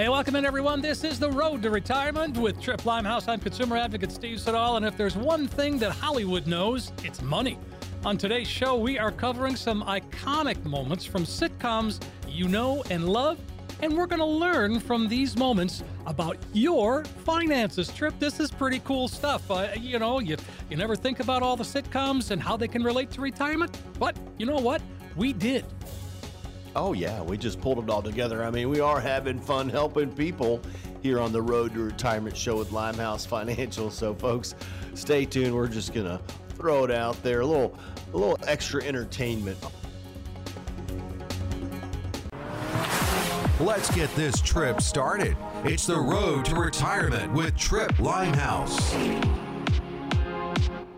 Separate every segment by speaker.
Speaker 1: Hey, welcome in, everyone. This is The Road to Retirement with Tripp Limehouse. I'm consumer advocate Steve Siddall, and if there's one thing that Hollywood knows, it's money. On today's show, we are covering some iconic moments from sitcoms you know and love, and we're going to learn from these moments about your finances. Tripp, this is pretty cool stuff. Uh, you know, you, you never think about all the sitcoms and how they can relate to retirement, but you know what? We did.
Speaker 2: Oh, yeah, we just pulled it all together. I mean, we are having fun helping people here on the Road to Retirement show with Limehouse Financial. So, folks, stay tuned. We're just going to throw it out there. A little, a little extra entertainment.
Speaker 3: Let's get this trip started. It's the road to retirement with Tripp Limehouse.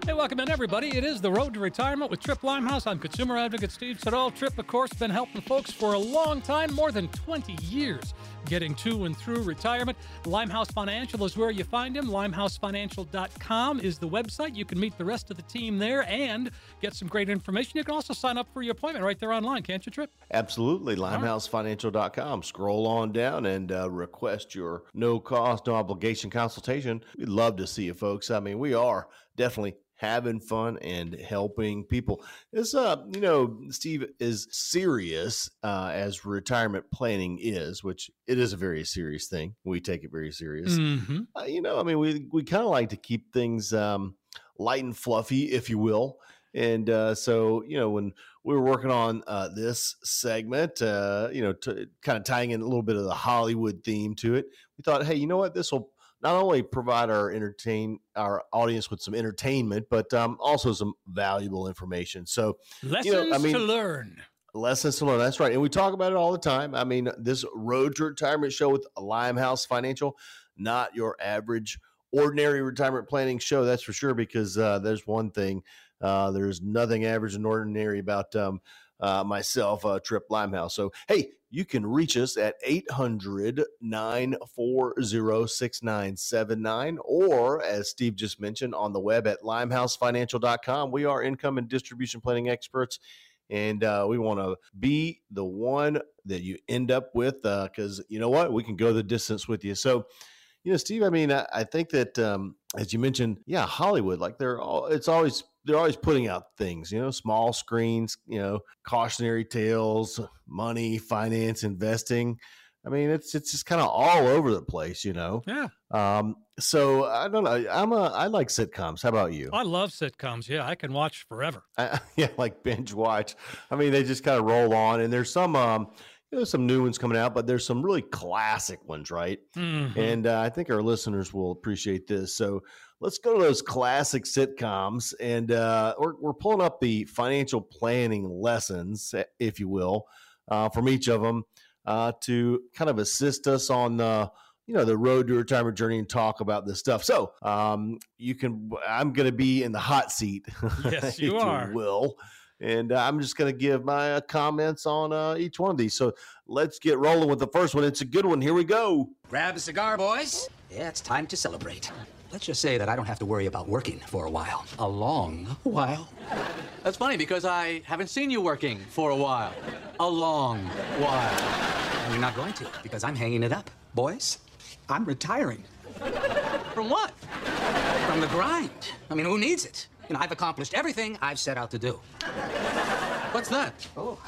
Speaker 1: Hey, welcome in, everybody. It is the road to retirement with Tripp Limehouse. I'm consumer advocate Steve Siddall. Tripp, of course, been helping folks for a long time, more than 20 years, getting to and through retirement. Limehouse Financial is where you find him. LimeHouseFinancial.com is the website. You can meet the rest of the team there and get some great information. You can also sign up for your appointment right there online, can't you, Tripp?
Speaker 2: Absolutely. LimeHouseFinancial.com. Scroll on down and uh, request your no cost, no obligation consultation. We'd love to see you, folks. I mean, we are definitely having fun and helping people. This, uh, you know, Steve is serious uh, as retirement planning is, which it is a very serious thing. We take it very serious.
Speaker 1: Mm-hmm.
Speaker 2: Uh, you know, I mean, we we kind of like to keep things um, light and fluffy, if you will. And uh, so, you know, when we were working on uh, this segment, uh, you know, to kind of tying in a little bit of the Hollywood theme to it, we thought, hey, you know what, this will not only provide our entertain our audience with some entertainment, but um, also some valuable information. So
Speaker 1: Lessons
Speaker 2: you know, I mean,
Speaker 1: to learn.
Speaker 2: Lessons to learn. That's right. And we talk about it all the time. I mean, this road to retirement show with Limehouse Financial, not your average ordinary retirement planning show. That's for sure. Because uh, there's one thing, uh, there's nothing average and ordinary about um, uh, myself, uh, Tripp Limehouse. So, hey, you can reach us at 800 940 6979, or as Steve just mentioned, on the web at limehousefinancial.com. We are income and distribution planning experts. And uh, we want to be the one that you end up with because you know what? We can go the distance with you. So, you know, Steve, I mean, I, I think that um, as you mentioned, yeah, Hollywood, like they're all, it's always, they're always putting out things, you know, small screens, you know, cautionary tales, money, finance, investing. I mean, it's it's just kind of all over the place, you know.
Speaker 1: Yeah.
Speaker 2: Um, so I don't know. I'm a I like sitcoms. How about you?
Speaker 1: I love sitcoms. Yeah, I can watch forever.
Speaker 2: I, yeah, like binge watch. I mean, they just kind of roll on, and there's some um, you know, some new ones coming out, but there's some really classic ones, right?
Speaker 1: Mhm.
Speaker 2: And uh, I think our listeners will appreciate this. So let's go to those classic sitcoms, and uh, we're we're pulling up the financial planning lessons, eh, if you will, uh, from each of them uh, to kind of assist us on the you know the road to retirement journey and talk about this stuff. So um, you can, I'm going to be in the hot seat,
Speaker 1: Yes,
Speaker 2: if
Speaker 1: you are.
Speaker 2: will. And uh, I'm just going to give my uh, comments on uh, each one of these. So let's get rolling with the first one. It's a good one. Here we go.
Speaker 4: Grab a cigar, boys. Yeah, it's time to celebrate. Let's just say that I don't have to worry about working for a while. A long while.
Speaker 5: That's funny because I haven't seen you working for a while. A long while.
Speaker 4: And you're not going to, because I'm hanging it up. Boys, I'm retiring
Speaker 5: From what?
Speaker 4: from the grind. I mean, who needs it? You know, I've accomplished everything I've set out to do.
Speaker 5: What's that?
Speaker 4: Oh,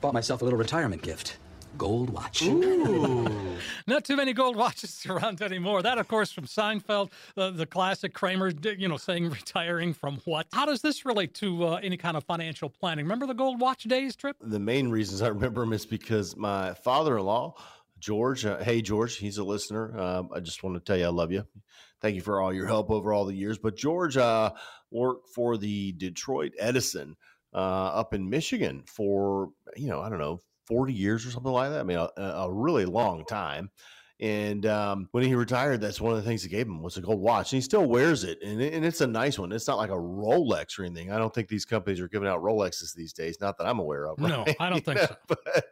Speaker 4: bought myself a little retirement gift. Gold watch.
Speaker 1: Not too many gold watches around anymore. That, of course, from Seinfeld, the, the classic Kramer, you know, saying retiring from what? How does this relate to uh, any kind of financial planning? Remember the gold watch days, Tripp?
Speaker 2: The main reasons I remember him is because my father-in-law, George. Uh, hey, George, he's a listener. Um, I just want to tell you I love you. Thank you for all your help over all the years. But George uh, worked for the Detroit Edison uh, up in Michigan for you know I don't know forty years or something like that. I mean, a, a really long time. And um, when he retired, that's one of the things he gave him was a gold watch, and he still wears it, and, and it's a nice one. It's not like a Rolex or anything. I don't think these companies are giving out Rolexes these days, not that I'm aware of.
Speaker 1: No. I don't
Speaker 2: You
Speaker 1: think
Speaker 2: know,
Speaker 1: so.
Speaker 2: But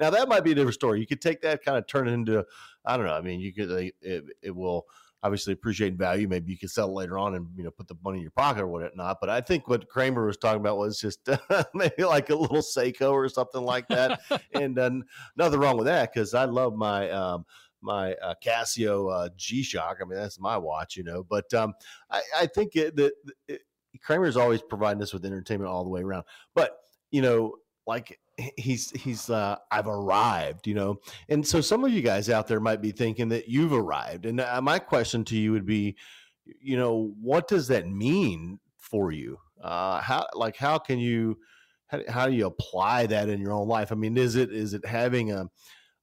Speaker 2: now that might be a different story. You could take that, kind of turn it into, I don't know. I mean, you could it, it will obviously appreciate value. Maybe you could sell it later on and you know put the money in your pocket or whatnot. But I think what Kramer was talking about was just maybe like a little Seiko or something like that. and uh, nothing wrong with that because I love my um, my uh, Casio uh, G Shock. I mean, that's my watch, you know. But um, I, I think it, that it, Kramer is always providing us with entertainment all the way around. But you know, like he's he's uh i've arrived you know? And so some of you guys out there might be thinking that you've arrived and uh, my question to you would be you know what does that mean for you? Uh how like how can you how, how do you apply that in your own life? I mean is it is it having a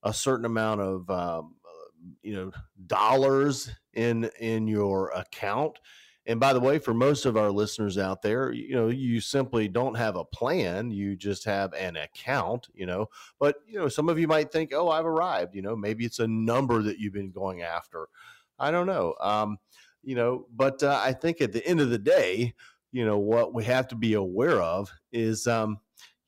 Speaker 2: a certain amount of um, you know dollars in in your account and by the way, for most of our listeners out there, you know, you simply don't have a plan. You just have an account, you know. But, you know, some of you might think, oh, I've arrived. You know, maybe it's a number that you've been going after. I don't know. Um, you know, but uh, I think at the end of the day, you know, what we have to be aware of is um,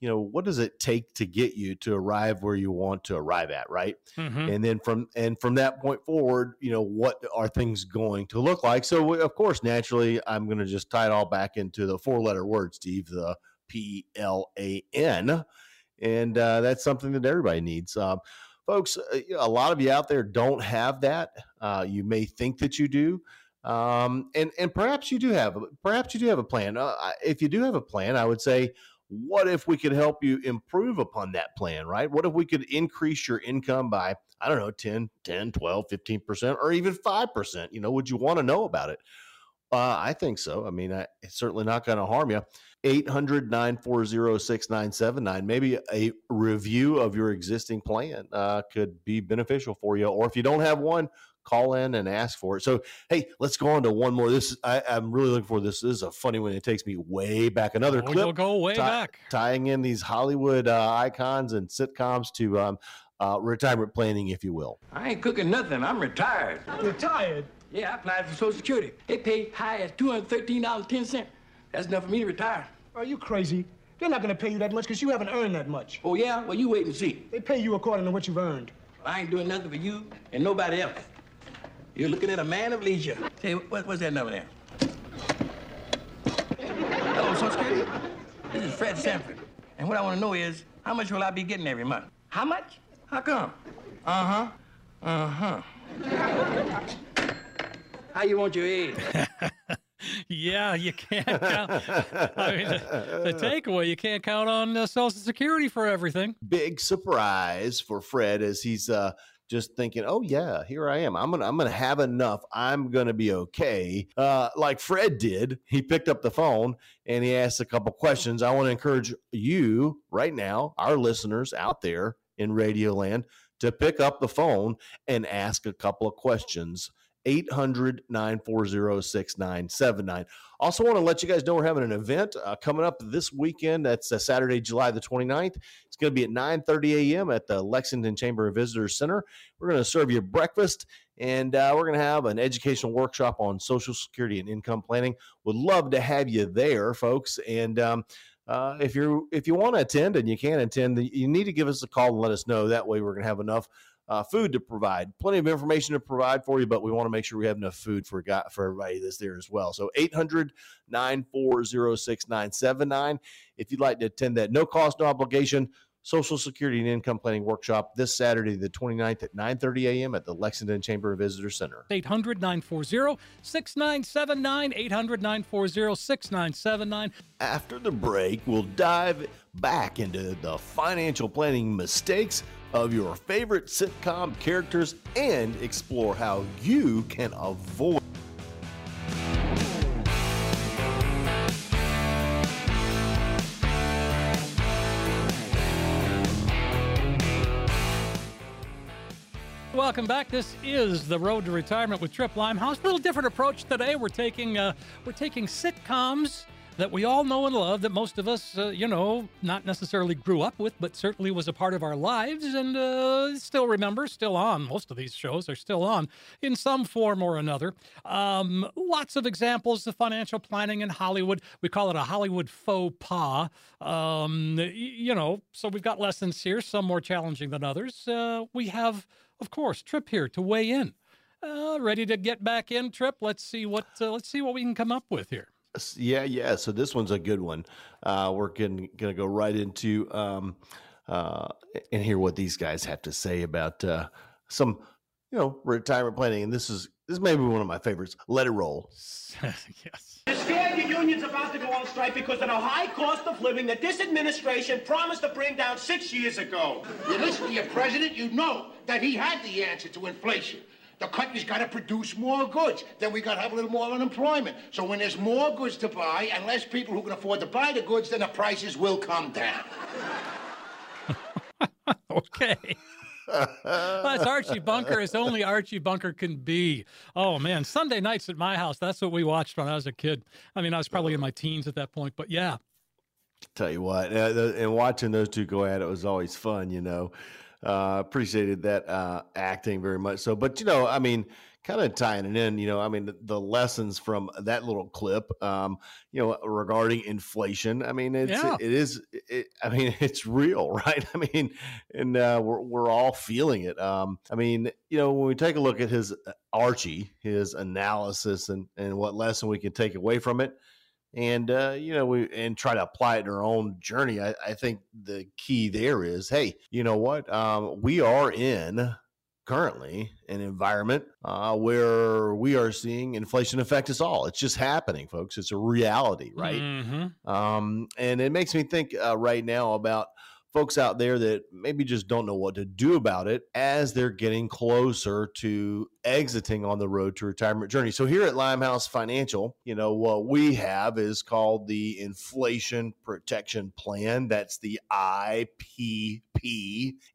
Speaker 2: you know what does it take to get you to arrive where you want to arrive at right? Mm-hmm. and then from and from that point forward you know what are things going to look like? So of course naturally i'm going to just tie it all back into the four letter word steve the p-l-a-n and uh, that's something that everybody needs. Um, folks uh, a lot of you out there don't have that. Uh, you may think that you do. Um, and and perhaps you do have perhaps you do have a plan. Uh, if you do have a plan i would say what if we could help you improve upon that plan, right? What if we could increase your income by, I don't know, 10, 10, 12, 15%, or even 5%? You know, would you want to know about it? Uh, I think so. I mean, I, it's certainly not going to harm you. 800 940 6979. Maybe a review of your existing plan uh, could be beneficial for you. Or if you don't have one, call in and ask for it. So, hey, let's go on to one more. This I, am really looking for this. This is a funny one. It takes me way back. Another oh, clip.
Speaker 1: go way back.
Speaker 2: Tying in these Hollywood uh, icons and sitcoms to um, uh, retirement planning, if you will.
Speaker 6: I ain't cooking nothing. I'm retired.
Speaker 7: Retired?
Speaker 6: Yeah, I applied for Social Security. They pay high as $213.10. That's enough for me to retire.
Speaker 7: Are you crazy? They're not going to pay you that much because you haven't earned that much.
Speaker 6: Oh, yeah? Well, you wait and see.
Speaker 7: They pay you according to what you've earned.
Speaker 6: I ain't doing nothing for you and nobody else. You're looking at a man of leisure. Say, what, what's that number there? Hello, Social Security? This is Fred Sanford. And what I want to know is, how much will I be getting every month? How much? How come? Uh-huh. Uh-huh. How you want your eggs?
Speaker 1: yeah, you can't count. I mean, the, the, takeaway you can't count on uh, Social Security for everything.
Speaker 2: Big surprise for Fred as he's uh, just thinking, "Oh yeah, here I am. I'm gonna I'm gonna have enough. I'm gonna be okay." Uh, like Fred did, he picked up the phone and he asked a couple questions. I want to encourage you right now, our listeners out there in Radio Land, to pick up the phone and ask a couple of questions 800 940 6979. Also, want to let you guys know we're having an event uh, coming up this weekend. That's uh, Saturday, July the 29th. It's going to be at 9 30 a.m. at the Lexington Chamber of Visitors Center. We're going to serve you breakfast and uh, we're going to have an educational workshop on Social Security and income planning. Would love to have you there, folks. And um, uh, if you're if you want to attend and you can't attend, you need to give us a call and let us know. That way, we're going to have enough uh, food to provide, plenty of information to provide for you, but we want to make sure we have enough food for for everybody that's there as well. So 800 940 6979. If you'd like to attend that, no cost, no obligation. Social Security and Income Planning Workshop this Saturday, the 29th at 9.30 a.m. at the Lexington Chamber of Visitors Center.
Speaker 1: 800-940-6979, 800-940-6979.
Speaker 2: After the break, we'll dive back into the financial planning mistakes of your favorite sitcom characters and explore how you can avoid
Speaker 1: Welcome back. This is the Road to Retirement with Tripp Limehouse. A little different approach today. We're taking uh, we're taking sitcoms that we all know and love, that most of us, uh, you know, not necessarily grew up with, but certainly was a part of our lives and uh, still remember, still on. Most of these shows are still on in some form or another. Um, lots of examples of financial planning in Hollywood. We call it a Hollywood faux pas. Um, you know, so we've got lessons here, some more challenging than others. Uh, we have, of course, Tripp here to weigh in. Uh, ready to get back in, Tripp? Let's see what uh, let's see what we can come up with here.
Speaker 2: Yeah, yeah. So this one's a good one. Uh, we're going to go right into um, uh, and hear what these guys have to say about uh, some you know, retirement planning. And this is this may be one of my favorites. Let it roll.
Speaker 1: yes.
Speaker 7: You're scared your union's about to go on strike because of the high cost of living that this administration promised to bring down six years ago.
Speaker 8: You listen to your president, you know that he had the answer to inflation. The country's got to produce more goods. Then we got to have a little more unemployment. So when there's more goods to buy and less people who can afford to buy the goods, then the prices will come down.
Speaker 1: okay. That's Archie Bunker as only Archie Bunker can be. Oh man, Sunday nights at my house. That's what we watched when I was a kid. I mean, I was probably in my teens at that point, but yeah.
Speaker 2: Tell you what, uh, and watching those two go at it was always fun. You know, uh, appreciated that uh, acting very much. So, but you know, I mean, kind of tying it in, you know, I mean, the, the lessons from that little clip, um, you know, regarding inflation. I mean, it's
Speaker 1: Yeah.
Speaker 2: it is. It, I mean, it's real, right? I mean, and uh, we're we're all feeling it. Um, I mean, you know, when we take a look at his uh, Archie, his analysis, and and what lesson we can take away from it and uh, you know we and try to apply it in our own journey I, I think the key there is hey you know what um, we are in currently an environment uh, where we are seeing inflation affect us all. It's just happening folks. It's a reality right?
Speaker 1: Mhm.
Speaker 2: um, and it makes me think uh, right now about folks out there that maybe just don't know what to do about it as they're getting closer to exiting on the road to retirement journey. So here at Limehouse Financial, you know, what we have is called the Inflation Protection Plan. That's the IPP.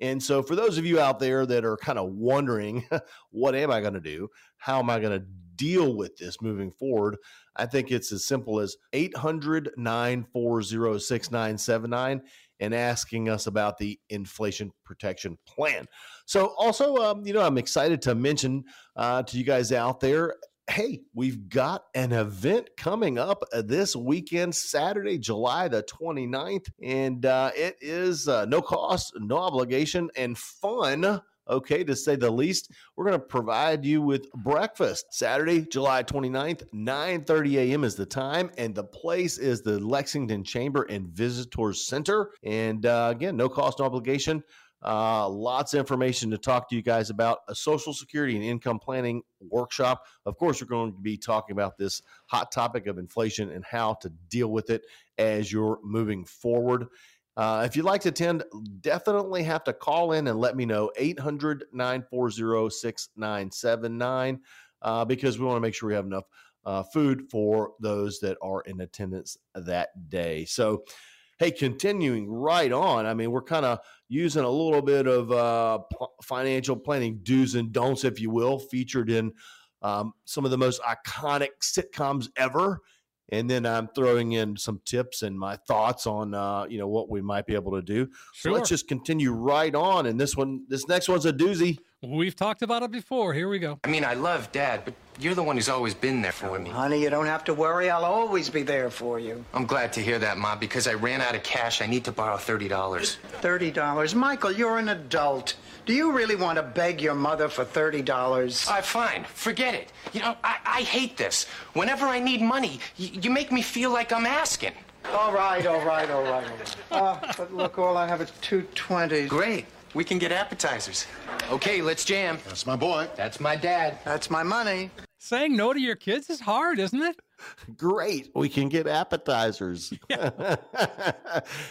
Speaker 2: And so for those of you out there that are kind of wondering, what am I going to do? How am I going to deal with this moving forward? I think it's as simple as 800 940 6979 and asking us about the inflation protection plan. So, also, um, you know, I'm excited to mention uh, to you guys out there hey, we've got an event coming up uh, this weekend, Saturday, July the 29th. And uh, it is uh, no cost, no obligation, and fun. Okay, to say the least, we're going to provide you with breakfast Saturday, July 29th, 9:30 a.m. is the time, and the place is the Lexington Chamber and Visitors Center. And uh, again, no cost, no obligation. Uh, lots of information to talk to you guys about a social security and income planning workshop. Of course, we're going to be talking about this hot topic of inflation and how to deal with it as you're moving forward. Uh, if you'd like to attend, definitely have to call in and let me know 800 940 6979 uh, because we want to make sure we have enough uh, food for those that are in attendance that day. So, hey, continuing right on, I mean, we're kind of using a little bit of uh, pl- financial planning do's and don'ts, if you will, featured in um, some of the most iconic sitcoms ever and then I'm throwing in some tips and my thoughts on uh, you know what we might be able to do. So let's just continue right on. And this one, this next one's a doozy.
Speaker 1: We've talked about it before. Here we go.
Speaker 9: I mean, I love Dad, but you're the one who's always been there for me.
Speaker 10: Honey, you don't have to worry. I'll always be there for you.
Speaker 9: I'm glad to hear that, Mom, because I ran out of cash. I need to borrow $30.
Speaker 10: $30. Michael, you're an adult. Do you really want to beg your mother for $30?
Speaker 9: All right, fine. Forget it. You know, I, I hate this. Whenever I need money, y- you make me feel like I'm asking.
Speaker 10: All right, all right, all right, all right. Uh, but look, all I have is two twenties.
Speaker 9: Great. We can get appetizers. Okay, let's jam.
Speaker 8: That's my boy.
Speaker 9: That's my dad.
Speaker 10: That's my money.
Speaker 1: Saying no to your kids is hard, isn't it?
Speaker 2: Great, we can get appetizers.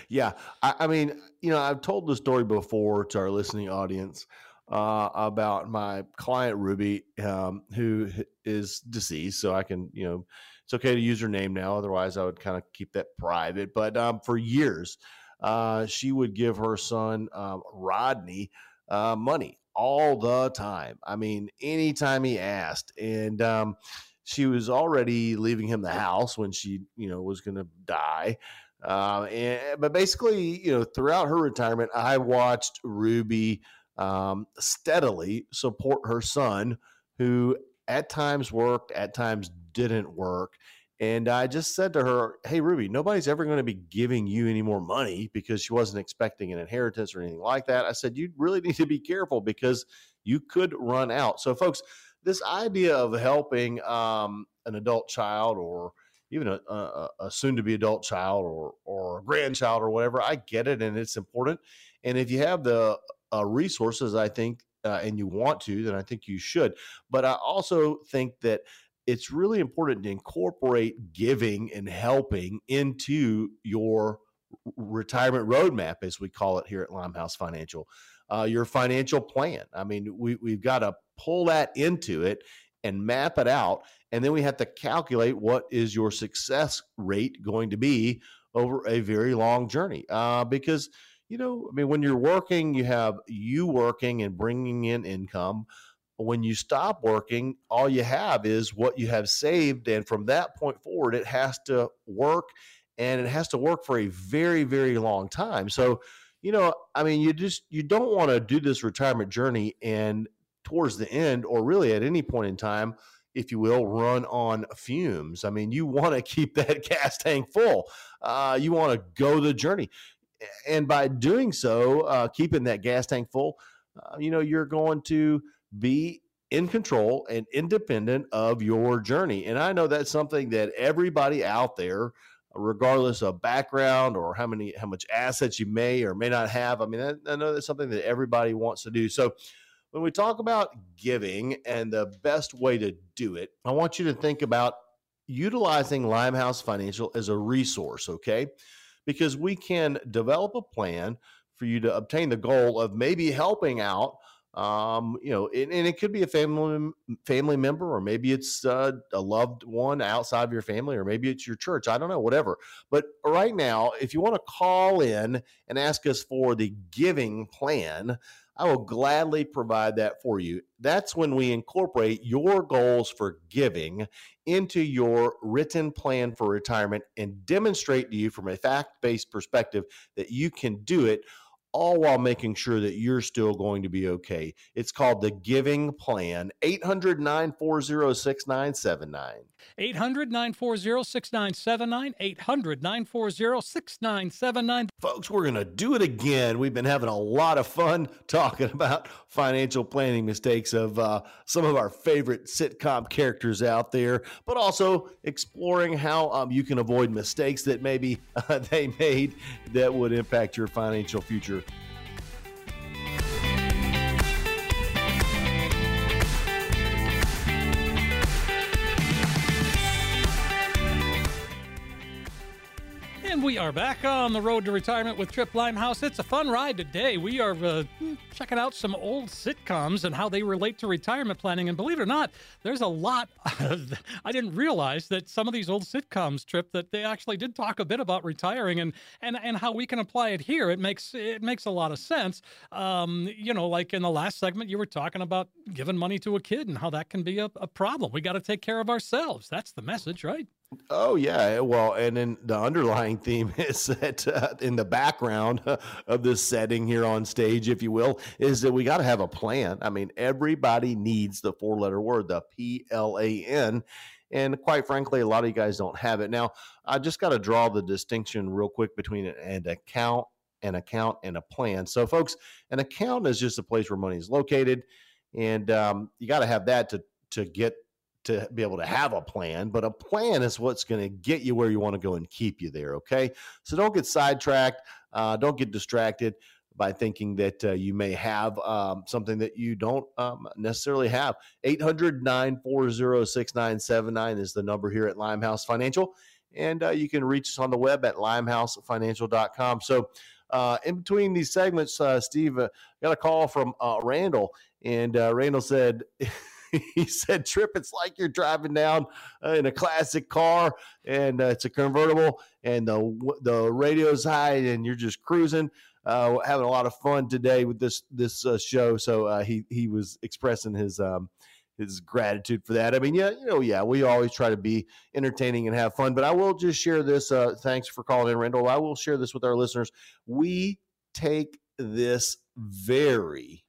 Speaker 2: Yeah, I, I mean, you know, I've told the story before to our listening audience uh, about my client Ruby, um, who h- is deceased. So I can, you know, it's okay to use her name now. Otherwise, I would kind of keep that private. But um, for years, uh, she would give her son um, Rodney uh, money all the time. I mean, anytime he asked, and um, she was already leaving him the house when she, you know, was going to die. Uh, and, but basically, you know, throughout her retirement, I watched Ruby um, steadily support her son, who at times worked, at times didn't work. And I just said to her, Hey, Ruby, nobody's ever going to be giving you any more money because she wasn't expecting an inheritance or anything like that. I said, You really need to be careful because you could run out. So, folks, this idea of helping um, an adult child or even a, a, a soon to be adult child or, or a grandchild or whatever, I get it and it's important. And if you have the uh, resources, I think uh, and you want to, then I think you should. But I also think that it's really important to incorporate giving and helping into your retirement roadmap, as we call it here at Limehouse Financial, uh, your financial plan. I mean, we, we've got to pull that into it and map it out. And then we have to calculate what is your success rate going to be over a very long journey. Uh, because, you know, I mean, when you're working, you have you working and bringing in income. When you stop working, all you have is what you have saved. And from that point forward, it has to work and it has to work for a very, very long time. So, you know, I mean, you just you don't want to do this retirement journey and towards the end, or really at any point in time, if you will, run on fumes. I mean, you want to keep that gas tank full. Uh, you want to go the journey, and by doing so, uh, keeping that gas tank full, uh, you know, you're going to be in control and independent of your journey. And I know that's something that everybody out there regardless of background or how many how much assets you may or may not have. I mean, I, I, know that's something that everybody wants to do. So when we talk about giving and the best way to do it, I want you to think about utilizing Limehouse Financial as a resource, okay? Because we can develop a plan for you to obtain the goal of maybe helping out um, you know, and, and, it could be a family family member, or maybe it's uh, a loved one outside of your family, or maybe it's your church. I don't know, whatever. But right now, if you want to call in and ask us for the giving plan, I will gladly provide that for you. That's when we incorporate your goals for giving into your written plan for retirement and demonstrate to you from a fact based perspective that you can do it all while making sure that you're still going to be okay. It's called the Giving Plan, 800 940 6979.
Speaker 1: 800 940 6979. 800 940 6979.
Speaker 2: Folks, we're going to do it again. We've been having a lot of fun talking about financial planning mistakes of uh, some of our favorite sitcom characters out there, but also exploring how um, you can avoid mistakes that maybe uh, they made that would impact your financial future.
Speaker 1: We are back on the road to retirement with Tripp Limehouse. It's a fun ride today. We are uh, checking out some old sitcoms and how they relate to retirement planning. And believe it or not, there's a lot. I didn't realize that some of these old sitcoms, Tripp, that they actually did talk a bit about retiring and and and how we can apply it here. It makes it makes a lot of sense. Um, you know, like in the last segment, you were talking about giving money to a kid and how that can be a, a problem. We got to take care of ourselves. That's the message, right?
Speaker 2: Oh yeah, well, and then the underlying theme is that uh, in the background of this setting here on stage, if you will, is that we got to have a plan. I mean, everybody needs the four-letter word, the P L A N, and quite frankly, a lot of you guys don't have it. Now, I just got to draw the distinction real quick between an account, an account, and a plan. So, folks, an account is just a place where money is located, and um, you got to have that to to get to be able to have a plan, but a plan is what's going to get you where you want to go and keep you there. Okay. So don't get sidetracked. Uh, don't get distracted by thinking that uh, you may have um, something that you don't um, necessarily have. 800 940 6979 is the number here at Limehouse Financial. And uh, you can reach us on the web at limehousefinancial.com. So, uh, in between these segments, uh, Steve uh, got a call from uh, Randall, and Randall said, he said, Tripp, it's like you're driving down uh, in a classic car and uh, it's a convertible and the, the radio's high and you're just cruising. Uh, having a lot of fun today with this this uh, show. So uh, he he was expressing his um, his gratitude for that. I mean, yeah, you know, yeah, we always try to be entertaining and have fun. But I will just share this. Uh, thanks for calling in, Randall. I will share this with our listeners. We take this very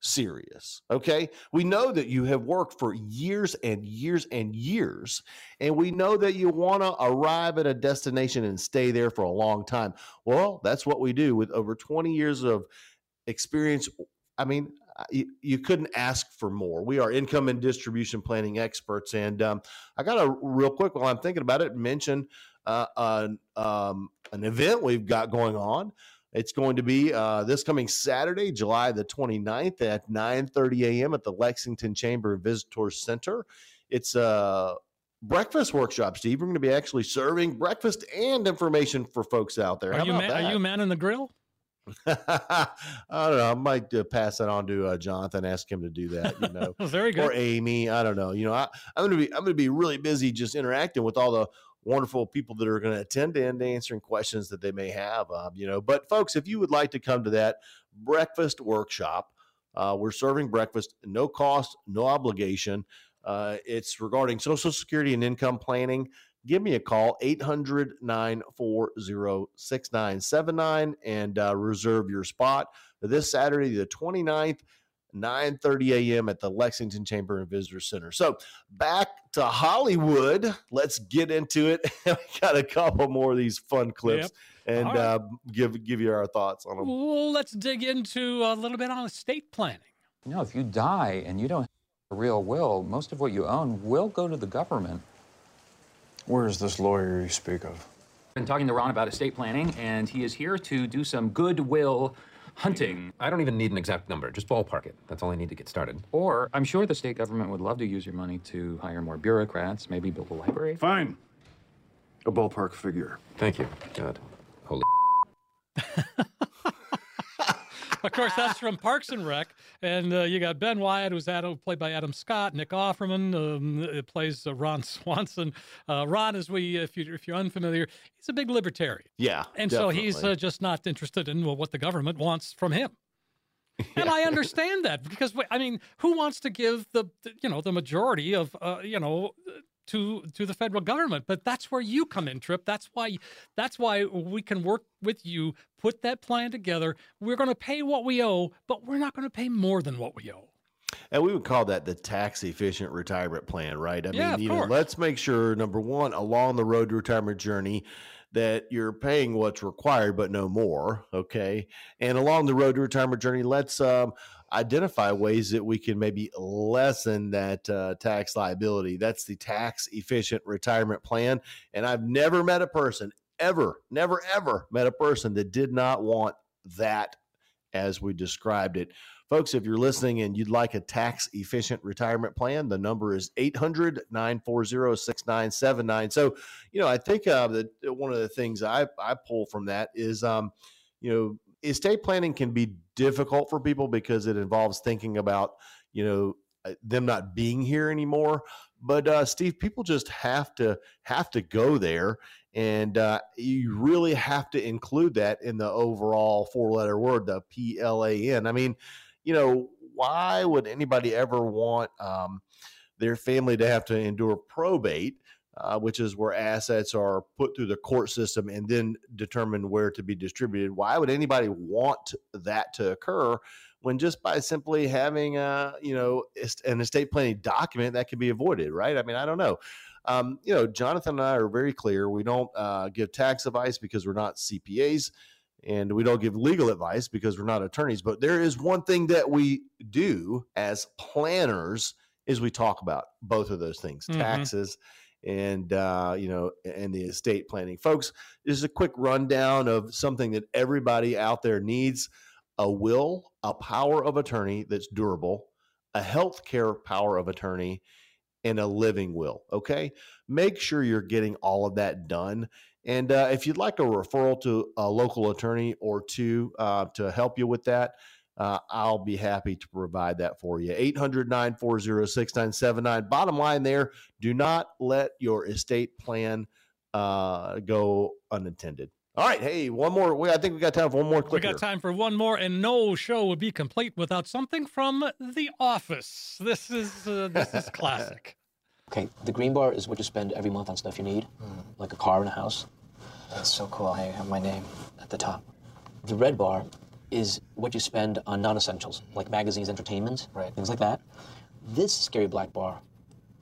Speaker 2: serious. Okay. We know that you have worked for years and years and years, and we know that you want to arrive at a destination and stay there for a long time. Well, that's what we do with over 20 years of experience. I mean, you, couldn't ask for more. We are income and distribution planning experts. And um, I got a real quick while I'm thinking about it, mention uh, an, um, an event we've got going on It's going to be uh, this coming Saturday, July the 29th at 9:30 a.m. at the Lexington Chamber Visitor Center. It's a breakfast workshop, Steve. We're going to be actually serving breakfast and information for folks out there.
Speaker 1: Are
Speaker 2: How
Speaker 1: you,
Speaker 2: about
Speaker 1: man, are you man in the grill?
Speaker 2: I don't know. I might uh, pass that on to uh, Jonathan, ask him to do that. You know,
Speaker 1: Very good.
Speaker 2: or Amy. I don't know. You know, I, I'm gonna be I'm gonna be really busy just interacting with all the wonderful people that are going to attend and answering questions that they may have. Um, you know, but folks, if you would like to come to that breakfast workshop, uh, we're serving breakfast, no cost, no obligation. Uh, it's regarding Social Security and income planning. Give me a call, 800 940 6979, and uh, reserve your spot this Saturday, the 29th, 9 30 a.m. at the Lexington Chamber and Visitor Center. So back to Hollywood. Let's get into it. we got a couple more of these fun clips and
Speaker 1: All right.
Speaker 2: uh, give give you our thoughts on them.
Speaker 1: Well, let's dig into a little bit on estate planning.
Speaker 11: You know, if you die and you don't have a real will, most of what you own will go to the government.
Speaker 12: Where is this lawyer you speak of?
Speaker 11: Been talking to Ron about estate planning, and he is here to do some goodwill hunting.
Speaker 13: I don't even need an exact number. Just ballpark it. That's all I need to get started.
Speaker 11: Or I'm sure the state government would love to use your money to hire more bureaucrats, maybe build a library.
Speaker 12: Fine. A ballpark figure.
Speaker 13: Thank you. God. Holy.
Speaker 1: Of course, that's from Parks and Rec, and uh, you got Ben Wyatt, who's Adam, played by Adam Scott. Nick Offerman um, plays uh, Ron Swanson. Uh, Ron, as we, if you if you're unfamiliar, he's a big libertarian,
Speaker 2: Yeah.
Speaker 1: and so he's uh, just not interested in well, what the government wants from him. And I understand that because I mean, who wants to give the, the you know the majority of uh, you know to to the federal government? But that's where you come in, Tripp. That's why that's why we can work with you, put that plan together. We're going to pay what we owe, but we're not going to pay more than what we owe.
Speaker 2: And we would call that the tax efficient retirement plan, right? I
Speaker 1: Yeah,
Speaker 2: mean, you know, let's make sure number one, along the road to retirement journey, that you're paying what's required, but no more. Okay. And along the road to retirement journey, let's um, identify ways that we can maybe lessen that uh, tax liability. That's the tax efficient retirement plan. And I've never met a person, ever, never, ever met a person that did not want that as we described it. Folks, if you're listening and you'd like a tax efficient retirement plan, the number is 800 940 6979. So, you know, I think uh, that one of the things I, I pull from that is, um, you know, estate planning can be difficult for people because it involves thinking about, you know, uh, them not being here anymore. But uh, Steve, people just have to have to go there, and uh, you really have to include that in the overall four-letter word, the P L A N. I mean, you know, why would anybody ever want um, their family to have to endure probate? Uh, which is where assets are put through the court system and then determined where to be distributed. Why would anybody want that to occur when just by simply having a you know an estate planning document that can be avoided? Right? I mean, I don't know. Um, you know, Jonathan and I are very clear. We don't uh, give tax advice because we're not CPAs and we don't give legal advice because we're not attorneys but there is one thing that we do as planners is we talk about both of those things
Speaker 14: Mhm.
Speaker 2: taxes and uh, you know and the estate planning. Folks this is a quick rundown of something that everybody out there needs a will a power of attorney that's durable a health care power of attorney and a living will okay? Make sure you're getting all of that done and uh, if you'd like a referral to a local attorney or two uh, to help you with that, uh, I'll be happy to provide that for you. 800 940 6979. Bottom line there do not let your estate plan uh, go unintended. All right. Hey, one more. We, I think we got time for one more
Speaker 1: quick.
Speaker 2: We
Speaker 1: got
Speaker 2: here.
Speaker 1: time for one more, and no show would be complete without something from The Office. This is uh, this is classic.
Speaker 15: Okay, the green bar is what you spend every month on stuff you need, like a car and a house. That's so cool. I have my name at the top. The red bar is what you spend on non-essentials, like magazines, entertainment, right. things like that. This scary black bar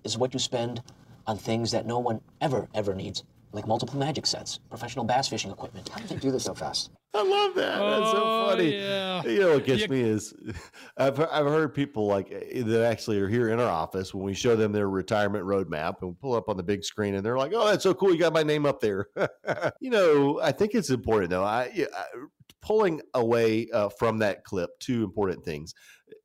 Speaker 15: is what you spend on things that no one ever, ever needs, like multiple magic sets, professional bass fishing equipment. How did they do this so fast?
Speaker 2: I love that. That's so
Speaker 1: Oh,
Speaker 2: funny.
Speaker 1: yeah.
Speaker 2: You know what gets
Speaker 1: You-
Speaker 2: me is I've I've heard people like that actually are here in our office when we show them their retirement roadmap and we pull up on the big screen and they're like, "Oh, that's so cool! You got my name up there." you know, I think it's important though. I, yeah, I pulling away uh, from that clip two important things.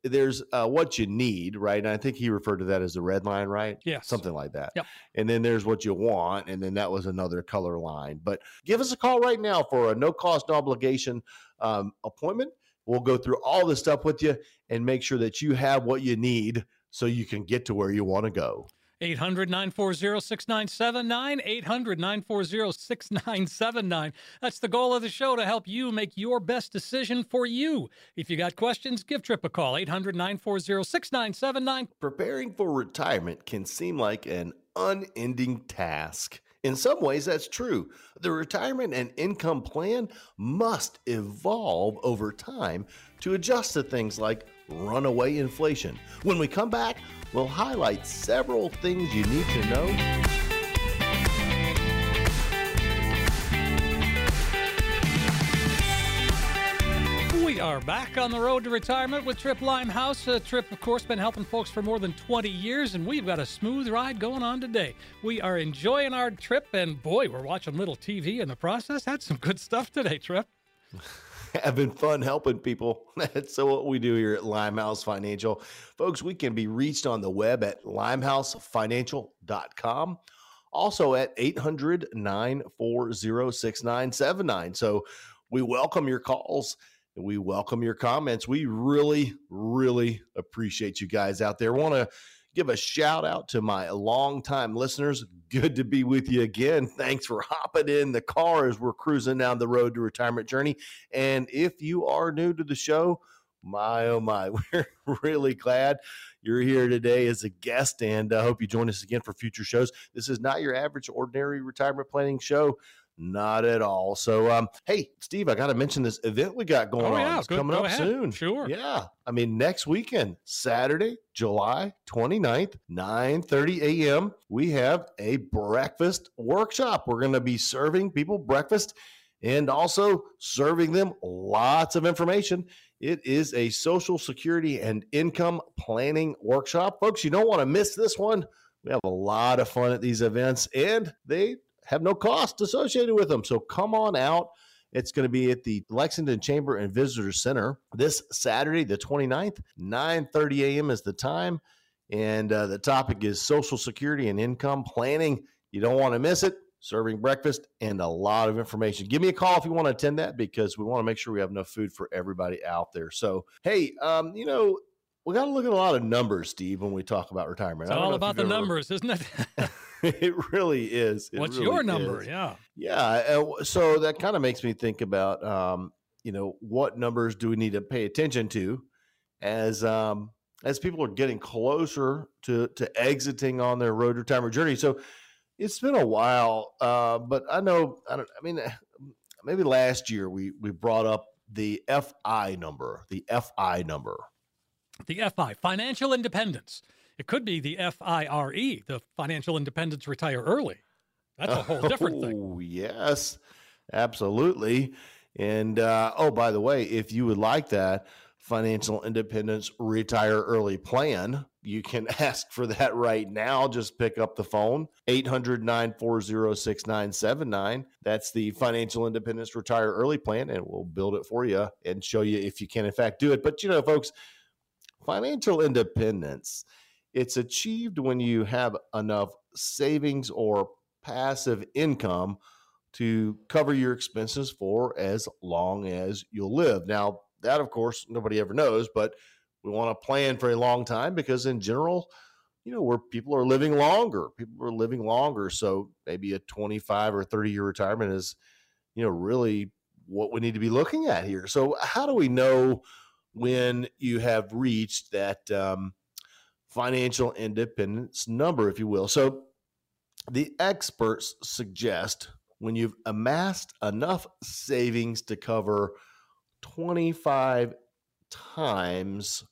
Speaker 2: There's uh, what you need, right? And I think he referred to that as the red line, right?
Speaker 1: Yeah.
Speaker 2: Something like that.
Speaker 1: Yep.
Speaker 2: And then there's what you want. And then that was another color line. But give us a call right now for a no cost, no obligation um, appointment. We'll go through all this stuff with you and make sure that you have what you need so you can get to where you want to go.
Speaker 1: 800 940 6979. 800 940 6979. That's the goal of the show to help you make your best decision for you. If you got questions, give Tripp a call. 800 940 6979.
Speaker 2: Preparing for retirement can seem like an unending task. In some ways, that's true. The retirement and income plan must evolve over time to adjust to things like runaway inflation. When we come back, we'll highlight several things you need to know.
Speaker 1: We are back on the road to retirement with Tripp Limehouse. Uh, Tripp, of course, been helping folks for more than 20 years, and we've got a smooth ride going on today. We are enjoying our trip, and boy, we're watching little TV in the process. That's some good stuff today, Tripp.
Speaker 2: having fun helping people. That's what we do here at Limehouse Financial. Folks, we can be reached on the web at limehousefinancial.com. Also at 800 940 6979. So we welcome your calls we welcome your comments. We really, really appreciate you guys out there. Want to give a shout out to my longtime listeners. Good to be with you again. Thanks for hopping in the car as we're cruising down the road to retirement journey. And if you are new to the show, my oh my, we're really glad you're here today as a guest, and I hope you join us again for future shows. This is not your average ordinary retirement planning show. Not at all. So, um, hey, Steve, I got to mention this event we got going
Speaker 1: Oh,
Speaker 2: on.
Speaker 1: yeah.
Speaker 2: It's
Speaker 1: Go-
Speaker 2: coming
Speaker 1: go
Speaker 2: up
Speaker 1: ahead.
Speaker 2: soon.
Speaker 1: Sure.
Speaker 2: Yeah. I mean, next weekend, Saturday, July 29th, 9 30 a.m., we have a breakfast workshop. We're going to be serving people breakfast and also serving them lots of information. It is a social security and income planning workshop. Folks, you don't want to miss this one. We have a lot of fun at these events and they have no cost associated with them. So come on out. It's going to be at the Lexington Chamber and Visitor Center this Saturday, the 29th, 9 30 a.m. is the time. And uh, the topic is Social Security and Income Planning. You don't want to miss it. Serving breakfast and a lot of information. Give me a call if you want to attend that because we want to make sure we have enough food for everybody out there. So, hey, um, you know, we got to look at a lot of numbers, Steve, when we talk about retirement.
Speaker 1: It's all about the
Speaker 2: ever-
Speaker 1: numbers, isn't it?
Speaker 2: it really is. It
Speaker 1: What's
Speaker 2: really
Speaker 1: your number?
Speaker 2: is.
Speaker 1: Yeah.
Speaker 2: Yeah. uh, So that kind of makes me think about, um, you know, what numbers do we need to pay attention to as um, as people are getting closer to to exiting on their road retirement journey. So it's been a while, uh, but I know I don't. I mean, maybe last year we we brought up the FI number, the FI number.
Speaker 1: The FI, financial independence. It could be the FIRE, the financial independence retire early. That's a whole different thing.
Speaker 2: Oh, yes, absolutely. And uh, oh, by the way, if you would like that financial independence retire early plan, you can ask for that right now. Just pick up the phone 800 940 6979. That's the financial independence retire early plan, and we'll build it for you and show you if you can, in fact, do it. But you know, folks, financial independence it's achieved when you have enough savings or passive income to cover your expenses for as long as you'll live. Now, that of course nobody ever knows, but we want to plan for a long time because in general, you know, where people are living longer, people are living longer, so maybe a 25 or 30 year retirement is you know really what we need to be looking at here. So, how do we know when you have reached that um, financial independence number, if you will? So, the experts suggest when you've amassed enough savings to cover 25 times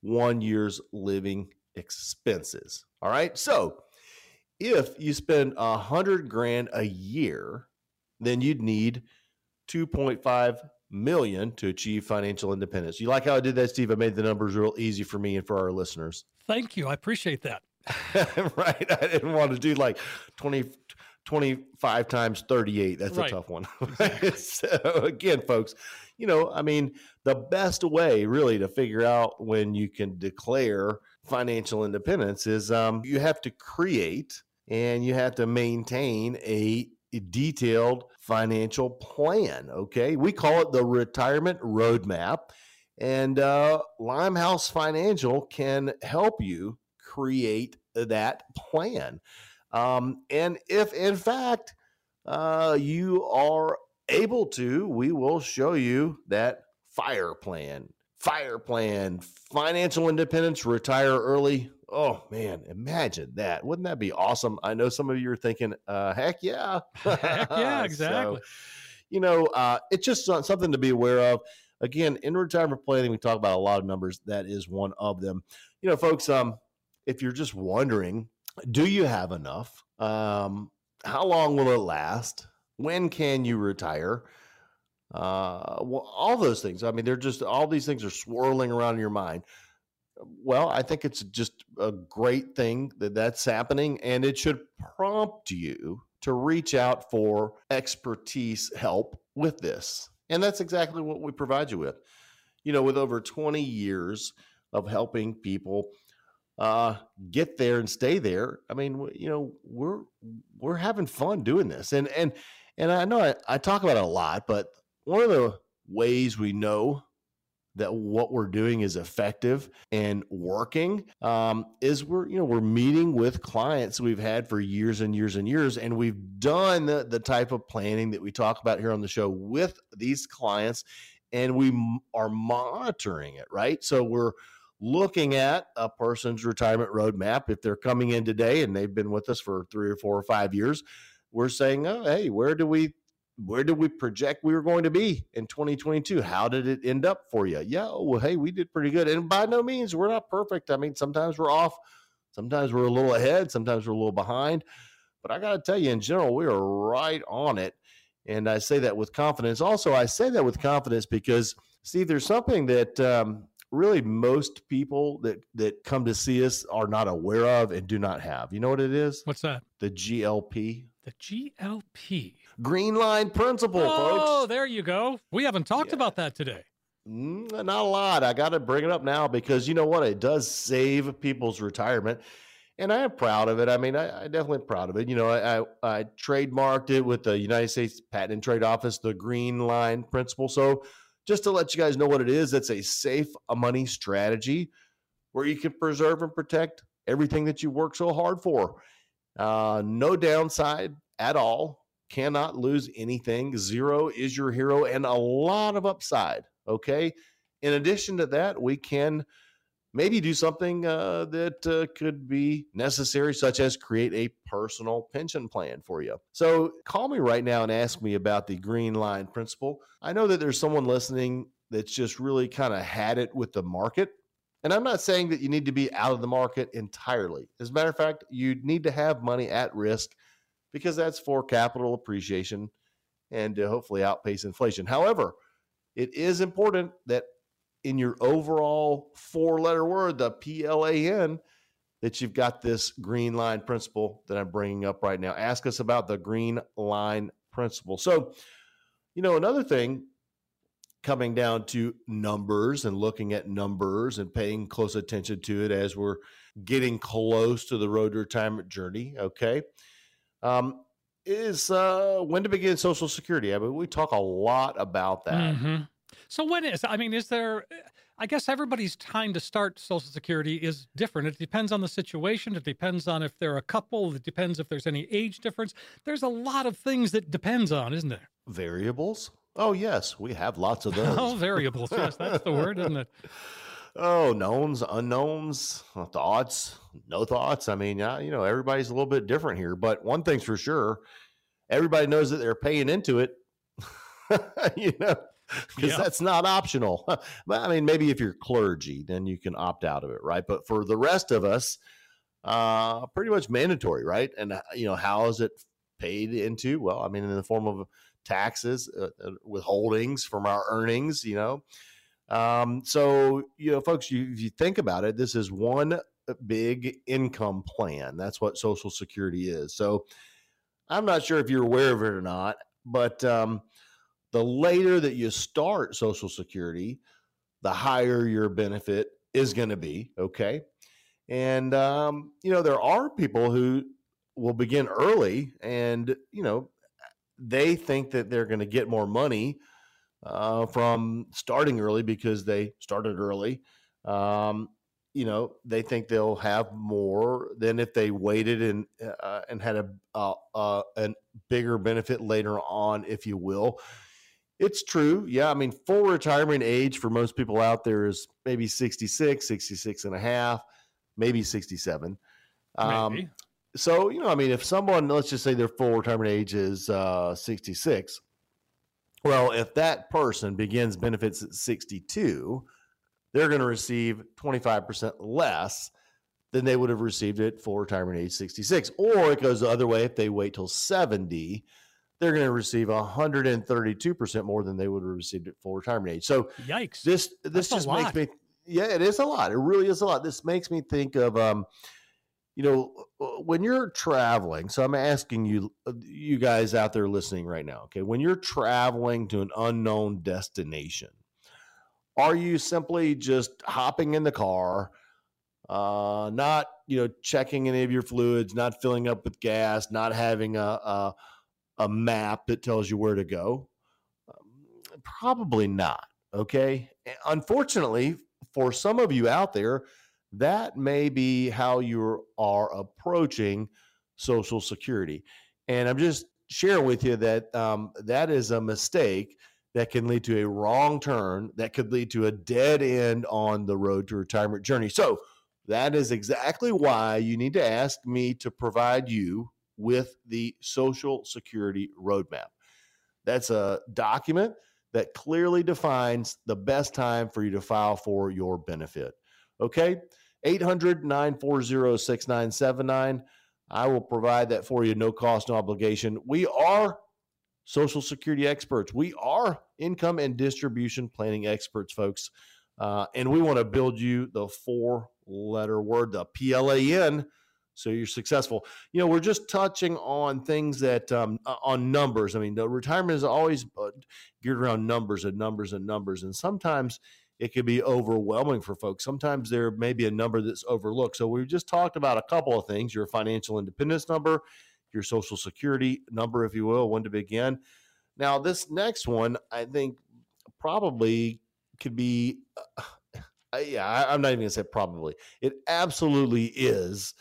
Speaker 2: one year's living expenses. All right. So, if you spend a hundred grand a year, then you'd need 2.5 million to achieve financial independence. You like how I did that, Steve? I made the numbers real easy for me and for our listeners.
Speaker 1: Thank you. I appreciate that.
Speaker 2: right. I didn't want to do like 20, 25 times 38. That's
Speaker 1: Right.
Speaker 2: a tough one. so, again, folks, you know, I mean, the best way really to figure out when you can declare financial independence is um, you have to create and you have to maintain a detailed financial plan. Okay. We call it the retirement roadmap. And uh, Limehouse Financial can help you create that plan. Um, and if in fact uh, you are able to, we will show you that fire plan. Fire plan, financial independence, retire early. Oh man, imagine that. Wouldn't that be awesome? I know some of you are thinking, uh, heck yeah.
Speaker 1: Heck yeah,
Speaker 2: So,
Speaker 1: exactly.
Speaker 2: you know, uh, it's just something to be aware of. Again, in retirement planning, we talk about a lot of numbers. That is one of them. You know, folks, um, if you're just wondering, do you have enough? Um, how long will it last? When can you retire? Uh, well, all those things. I mean, they're just all these things are swirling around in your mind. Well, I think it's just a great thing that that's happening, and it should prompt you to reach out for expertise help with this. And that's exactly what we provide you with. You know, with over 20 years of helping people uh, get there and stay there. I mean, you know, we're we're having fun doing this, and and and I know I, I talk about it a lot, but one of the ways we know that what we're doing is effective and working um, is we're you know we're meeting with clients we've had for years and years and years and we've done the, the type of planning that we talk about here on the show with these clients and we m- are monitoring it right? So we're looking at a person's retirement roadmap. If they're coming in today and they've been with us for three or four or five years we're saying oh hey where do we where did we project we were going to be in 2022 how did it end up for you yeah well hey we did pretty good. And by no means we're not perfect. I mean sometimes we're off sometimes we're a little ahead sometimes we're a little behind. But i got to tell you in general we are right on it. And i say that with confidence. Also i say that with confidence because steve there's something that um, really most people that that come to see us are not aware of and do not have. You know what it is?
Speaker 1: What's that?
Speaker 2: The glp
Speaker 1: The GLP.
Speaker 2: Green line principle folks
Speaker 1: Oh, there you go. We haven't talked about that today.
Speaker 2: Mm, not a lot. I got to bring it up now because you know what? It does save people's retirement. And I am proud of it. I mean, I, I definitely proud of it. You know, I, I, I trademarked it with the United States Patent and Trade Office, the Green Line Principle. So, just to let you guys know what it is, it's a safe money strategy where you can preserve and protect everything that you work so hard for. Uh, no downside at all. Cannot lose anything. Zero is your hero, and a lot of upside. Okay. In addition to that, we can maybe do something uh, that uh, could be necessary, such as create a personal pension plan for you. So call me right now and ask me about the green line principle. I know that there's someone listening that's just really kind of had it with the market. And I'm not saying that you need to be out of the market entirely. As a matter of fact, you need to have money at risk because that's for capital appreciation and to hopefully outpace inflation. However, it is important that in your overall four letter word, the PLAN, that you've got this green line principle that I'm bringing up right now. Ask us about the green line principle. So, you know, another thing coming down to numbers and looking at numbers and paying close attention to it as we're getting close to the road to retirement journey. Okay. Um, is uh, when to begin Social Security. I mean, we talk a lot about that.
Speaker 1: Mhm. So when is I mean, is there? I guess everybody's time to start Social Security is different. It depends on the situation. It depends on if they're a couple. It depends if there's any age difference. There's a lot of things that depends on, isn't there?
Speaker 2: Variables? Oh, yes, we have lots of those.
Speaker 1: Oh, variables. Yes, that's the word, isn't it?
Speaker 2: Oh, knowns, unknowns, thoughts, no thoughts. I mean, yeah, you know, everybody's a little bit different here, but one thing's for sure, everybody knows that they're paying into it. you know, because
Speaker 1: Yeah.
Speaker 2: that's not optional. but I mean, maybe if you're clergy, then you can opt out of it, right? But for the rest of us, uh, pretty much mandatory, right? And uh, you know, how is it paid into? Well, I mean, in the form of taxes, uh, uh, withholdings from our earnings, you know. Um, so you know, folks, you if you think about it, this is one big income plan. That's what Social Security is. So I'm not sure if you're aware of it or not, but um, the later that you start Social Security, the higher your benefit is going to be. Okay. And, um, you know, there are people who will begin early and, you know, they think that they're going to get more money uh, from starting early because they started early. Um, you know, they think they'll have more than if they waited and uh, and had a uh, uh, a bigger benefit later on, if you will. It's true. Yeah. I mean, full retirement age for most people out there is maybe 66, 66 and a half, maybe 67. Um,
Speaker 1: Maybe.
Speaker 2: so, you know, I mean, if someone, let's just say their full retirement age is uh, 66, well, if that person begins benefits at 62, they're going to receive 25% less than they would have received at full retirement age 66. Or it goes the other way. If they wait till 70, they're going to receive 132% more than they would have received at full retirement age. So
Speaker 1: Yikes.
Speaker 2: this this
Speaker 1: That's
Speaker 2: just makes me yeah, it is a lot. It really is a lot. This makes me think of um you know uh, when you're traveling. So I'm asking you uh, you guys out there listening right now, okay? When you're traveling to an unknown destination, are you simply just hopping in the car uh not you know checking any of your fluids not filling up with gas not having a a, a map that tells you where to go Um, probably not okay unfortunately for some of you out there that may be how you are approaching social security and i'm just sharing with you that um, that is a mistake that can lead to a wrong turn that could lead to a dead end on the road to retirement journey. So, that is exactly why you need to ask me to provide you with the Social Security Roadmap. That's a document that clearly defines the best time for you to file for your benefit. Okay? 800 940 6979. I will provide that for you, no cost, no obligation. We are Social Security experts. We are income and distribution planning experts, folks. Uh, and we want to build you the four letter word, the PLAN, so you're successful. You know, we're just touching on things that, um, uh, on numbers. I mean, the retirement is always uh, geared around numbers and numbers and numbers. And sometimes it can be overwhelming for folks. Sometimes there may be a number that's overlooked. So we've just talked about a couple of things your financial independence number, your social security number, if you will, when to begin. Now, this next one, I think probably could be, uh, yeah, I'm not even going to say probably. It absolutely is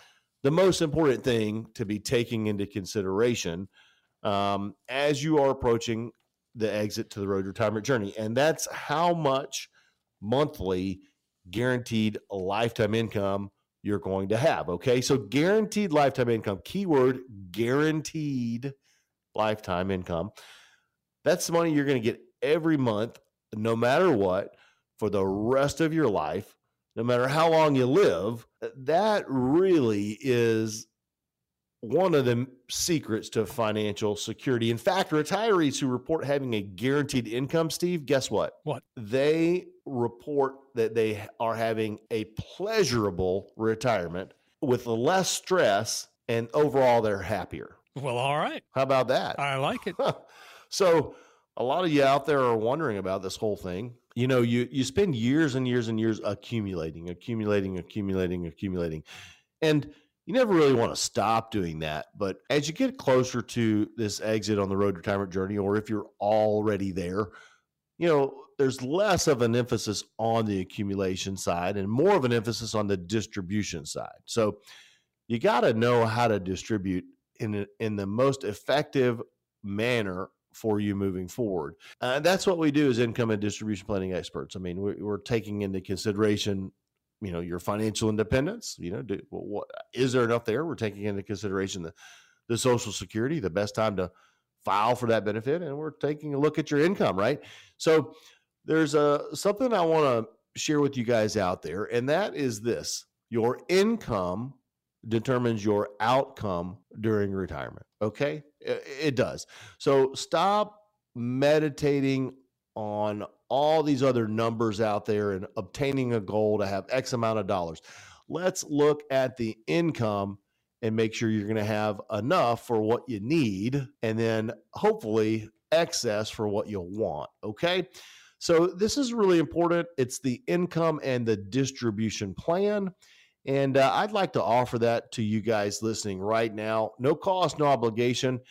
Speaker 2: the most important thing to be taking into consideration um, as you are approaching the exit to the road retirement journey. And that's how much monthly guaranteed lifetime income you're going to have. Okay. So guaranteed lifetime income, keyword guaranteed lifetime income. That's the money you're going to get every month, no matter what, for the rest of your life, no matter how long you live. That really is one of the secrets to financial security. In fact, retirees who report having a guaranteed income, Steve, guess what?
Speaker 1: What?
Speaker 2: They report that they are having a pleasurable retirement with less stress and overall they're happier.
Speaker 1: Well, all right.
Speaker 2: How about that?
Speaker 1: I like it.
Speaker 2: so, a lot of you out there are wondering about this whole thing. You know, you you spend years and years and years accumulating, accumulating, accumulating, accumulating. And you never really want to stop doing that. But as you get closer to this exit on the road retirement journey, or if you're already there, you know, there's less of an emphasis on the accumulation side and more of an emphasis on the distribution side. So you got to know how to distribute in in the most effective manner for you moving forward. Uh, that's what we do as income and distribution planning experts. I mean, we're, we're taking into consideration you know your financial independence you know do, what is there enough there? We're taking into consideration the the social security the best time to file for that benefit and we're taking a look at your income right? So there's a something i want to share with you guys out there and that is this. Your income determines your outcome during retirement okay? It, it does. So stop meditating on all these other numbers out there and obtaining a goal to have X amount of dollars. Let's look at the income and make sure you're going to have enough for what you need and then hopefully excess for what you'll want. Okay. So this is really important. It's the income and the distribution plan. And uh, I'd like to offer that to you guys listening right now. No cost, no obligation.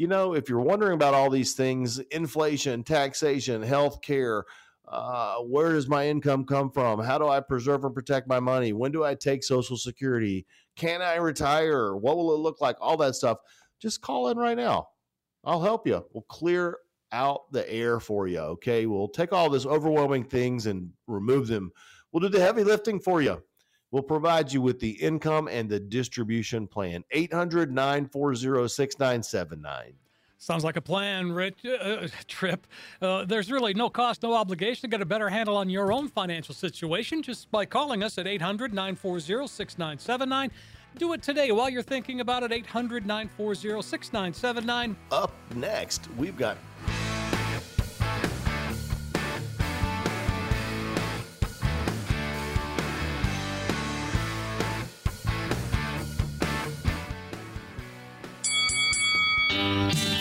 Speaker 2: You know, if you're wondering about all these things inflation, taxation, health care, uh, where does my income come from? How do I preserve and protect my money? When do I take Social Security? Can I retire? What will it look like? All that stuff. Just call in right now. I'll help you. We'll clear out the air for you. Okay. We'll take all this overwhelming things and remove them. We'll do the heavy lifting for you. We'll provide you with the income and the distribution plan. 800 940 6979.
Speaker 1: Sounds like a plan, Rich. Uh, Tripp. Uh, there's really no cost, no obligation to get a better handle on your own financial situation just by calling us at 800 940 6979. Do it today while you're thinking about it. 800 940 6979.
Speaker 2: Up next, we've got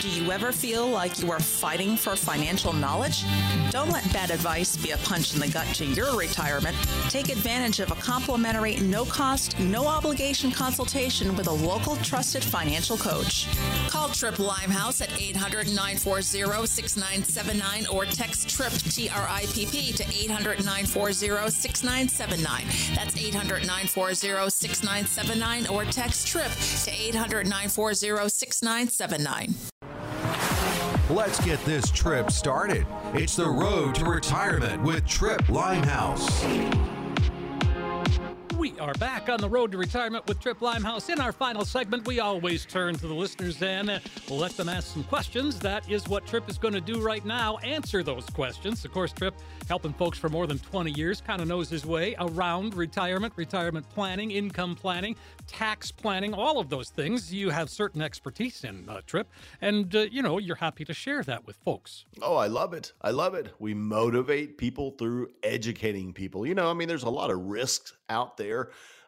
Speaker 14: Do you ever feel like you are fighting for financial knowledge? Don't let bad advice be a punch in the gut to your retirement. Take advantage of a complimentary, no cost, no obligation consultation with a local trusted financial coach. Call Tripp Limehouse at 800 940 6979 or text TRIPP, T R I P P, to 800 940 6979. That's 800 940 6979 or text TRIPP to 800 940 6979.
Speaker 3: Let's get this trip started. It's the road to retirement with Tripp Limehouse.
Speaker 1: We are back on the road to retirement with Tripp Limehouse. In our final segment, we always turn to the listeners and let them ask some questions. That is what Tripp is going to do right now answer those questions. Of course, Tripp, helping folks for more than 20 years, kind of knows his way around retirement, retirement planning, income planning, tax planning, all of those things. You have certain expertise in, uh, Tripp, and, uh, you know, you're happy to share that with folks.
Speaker 2: Oh, I love it. I love it. We motivate people through educating people. You know, I mean, there's a lot of risks out there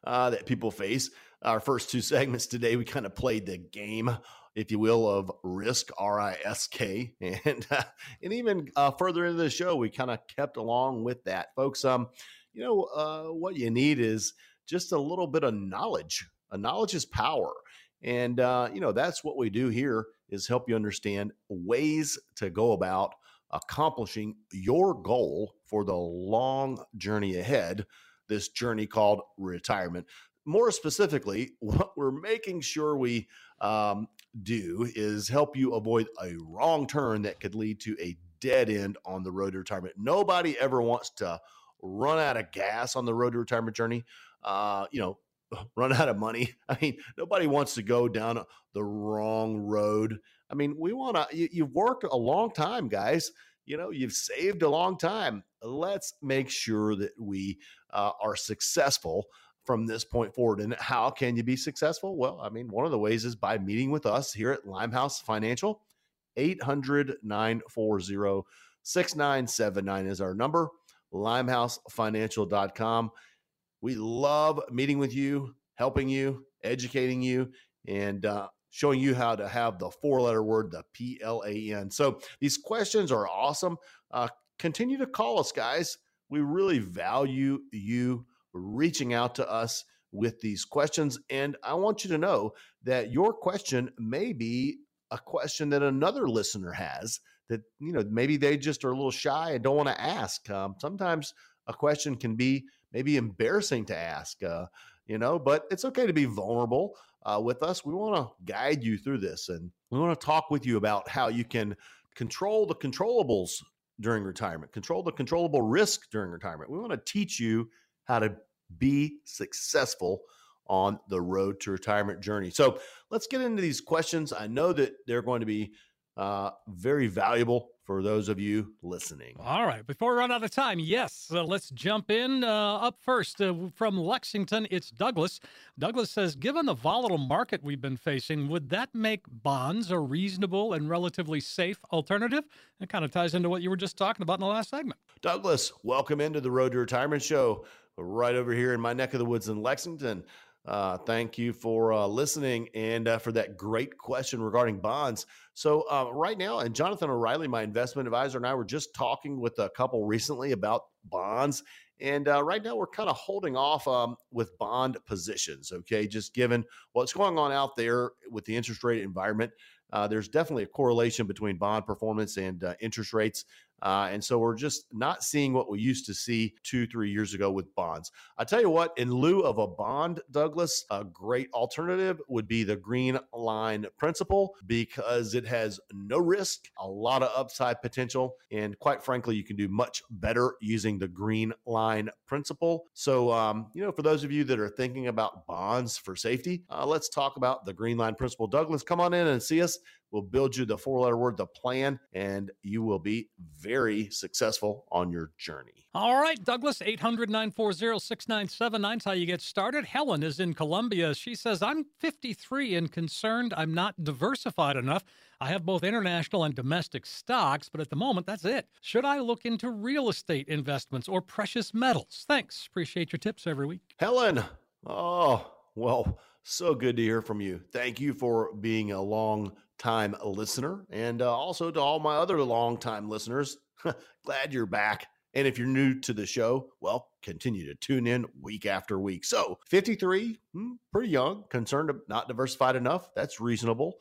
Speaker 2: uh, that people face. Our first two segments today, we kind of played the game, if you will, of risk, R I S K, and uh, and even uh, further into the show, we kind of kept along with that, folks. Um, you know, uh, what you need is just a little bit of knowledge. A knowledge is power, and uh, you know that's what we do here is help you understand ways to go about accomplishing your goal for the long journey ahead this journey called retirement. More specifically, what we're making sure we um, do is help you avoid a wrong turn that could lead to a dead end on the road to retirement. Nobody ever wants to run out of gas on the road to retirement journey. Uh, you know, run out of money. I mean, nobody wants to go down the wrong road. I mean, we want to, you, you've worked a long time, guys. You know, you've saved a long time. Let's make sure that we uh, are successful from this point forward. And how can you be successful? Well, I mean, one of the ways is by meeting with us here at Limehouse Financial. 800 940 6979 is our number. LimehouseFinancial.com. We love meeting with you, helping you, educating you, and uh, showing you how to have the four letter word, the P L A N. So these questions are awesome. Uh, continue to call us, guys. We really value you reaching out to us with these questions. And I want you to know that your question may be a question that another listener has that, you know, maybe they just are a little shy and don't want to ask. Um, sometimes a question can be maybe embarrassing to ask, uh, you know, but it's okay to be vulnerable uh, with us. We want to guide you through this and we want to talk with you about how you can control the controllables during retirement, control the controllable risk during retirement. We want to teach you how to be successful on the road to retirement journey. So let's get into these questions. I know that they're going to be uh, very valuable for those of you listening.
Speaker 1: All right. Before we run out of time, yes, uh, let's jump in. Uh, up first uh, from Lexington, it's Douglas. Douglas says, given the volatile market we've been facing, would that make bonds a reasonable and relatively safe alternative? It kind of ties into what you were just talking about in the last segment.
Speaker 2: Douglas, welcome into the Road to Retirement Show right over here in my neck of the woods in Lexington. Uh, thank you for uh, listening and uh, for that great question regarding bonds. So, uh, right now, and Jonathan O'Reilly, my investment advisor, and I were just talking with a couple recently about bonds. And uh, right now, we're kind of holding off um, with bond positions, okay? Just given what's going on out there with the interest rate environment. Uh, there's definitely a correlation between bond performance and interest rates. Uh, and so we're just not seeing what we used to see two, three years ago with bonds. I tell you what, in lieu of a bond, Douglas, a great alternative would be the green line principle because it has no risk, a lot of upside potential, and quite frankly, you can do much better using the green line principle. So, um, you know, for those of you that are thinking about bonds for safety, uh, let's talk about the green line principle. Douglas, come on in and see us. We'll build you the four letter word, the plan, and you will be very successful on your journey.
Speaker 1: All right, Douglas, 800 940 6979 is how you get started. Helen is in Columbia. She says, I'm 53 and concerned I'm not diversified enough. I have both international and domestic stocks, but at the moment, that's it. Should I look into real estate investments or precious metals? Thanks. Appreciate your tips every week.
Speaker 2: Helen, oh, well, so good to hear from you. Thank you for being a long time listener. And uh, also to all my other long time listeners, glad you're back. And if you're new to the show, well, continue to tune in week after week. So, 53, hmm, pretty young, concerned not diversified enough. That's reasonable.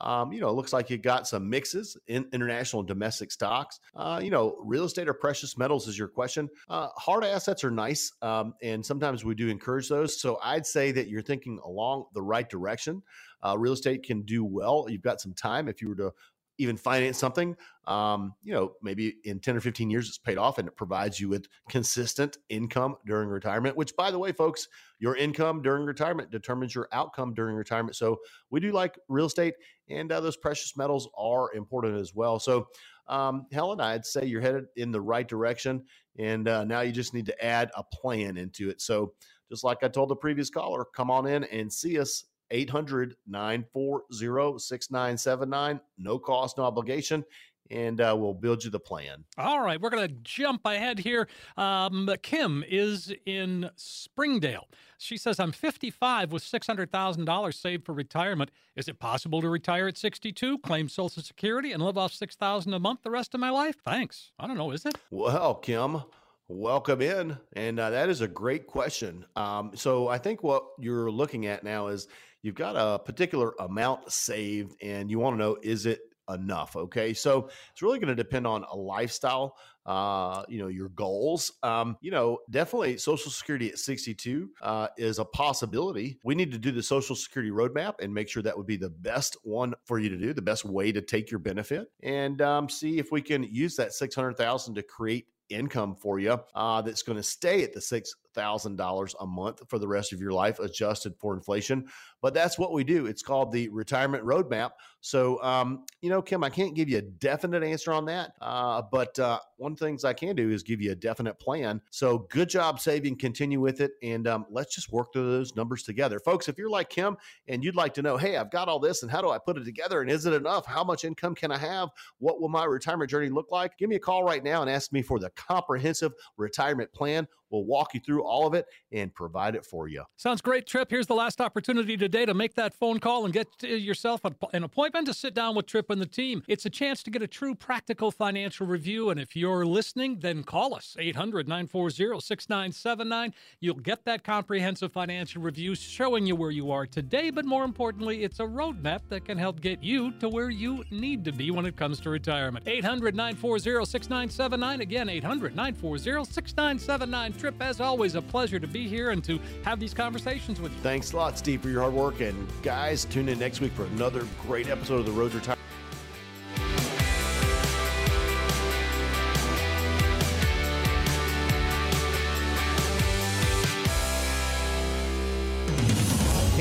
Speaker 2: Um, you know, it looks like you got some mixes in international and domestic stocks. Uh, you know, real estate or precious metals is your question. Uh, hard assets are nice, um, and sometimes we do encourage those. So I'd say that you're thinking along the right direction. Uh, real estate can do well. You've got some time if you were to even finance something, um, you know, maybe in 10 or 15 years, it's paid off and it provides you with consistent income during retirement, which, by the way, folks, your income during retirement determines your outcome during retirement. So we do like real estate and uh, those precious metals are important as well. So, um, Helen, I'd say you're headed in the right direction. And uh, now you just need to add a plan into it. So, just like I told the previous caller, come on in and see us 800 940 6979. No cost, no obligation. And uh, we'll build you the plan.
Speaker 1: All right, we're going to jump ahead here. Um, Kim is in Springdale. She says, I'm 55 with $600,000 saved for retirement. Is it possible to retire at 62, claim Social Security, and live off 6000 a month the rest of my life? Thanks. I don't know, is it?
Speaker 2: Well, Kim, Welcome in. And uh, that is a great question. Um, so I think what you're looking at now is you've got a particular amount saved and you want to know is it enough? Okay. So it's really going to depend on a lifestyle. Uh, you know, your goals. Um, you know, definitely Social Security at 62 uh, is a possibility. We need to do the Social Security roadmap and make sure that would be the best one for you to do, the best way to take your benefit, and um, see if we can use that 600,000 to create income for you uh, that's going to stay at the six thousand dollars a month for the rest of your life, adjusted for inflation. But that's what we do. It's called the retirement roadmap. So, um, you know, Kim, I can't give you a definite answer on that, uh, but uh, one things I can do is give you a definite plan. So, good job saving. Continue with it, and um, let's just work through those numbers together, folks. If you're like Kim and you'd like to know, hey, I've got all this, and how do I put it together, and is it enough? How much income can I have? What will my retirement journey look like? Give me a call right now and ask me for the comprehensive retirement plan. We'll walk you through all of it and provide it for you.
Speaker 1: Sounds great, Tripp. Here's the last opportunity to make that phone call and get uh, yourself an appointment to sit down with Tripp and the team. It's a chance to get a true practical financial review. And if you're listening, then call us 800 940 6979. You'll get that comprehensive financial review showing you where you are today. But more importantly, it's a roadmap that can help get you to where you need to be when it comes to retirement. 800 940 6979. Again, 800 940 6979. Tripp, as always, a pleasure to be here and to have these conversations with you.
Speaker 2: Thanks a lot, Steve, for your hard work. And guys, tune in next week for another great episode of The Road Retirement.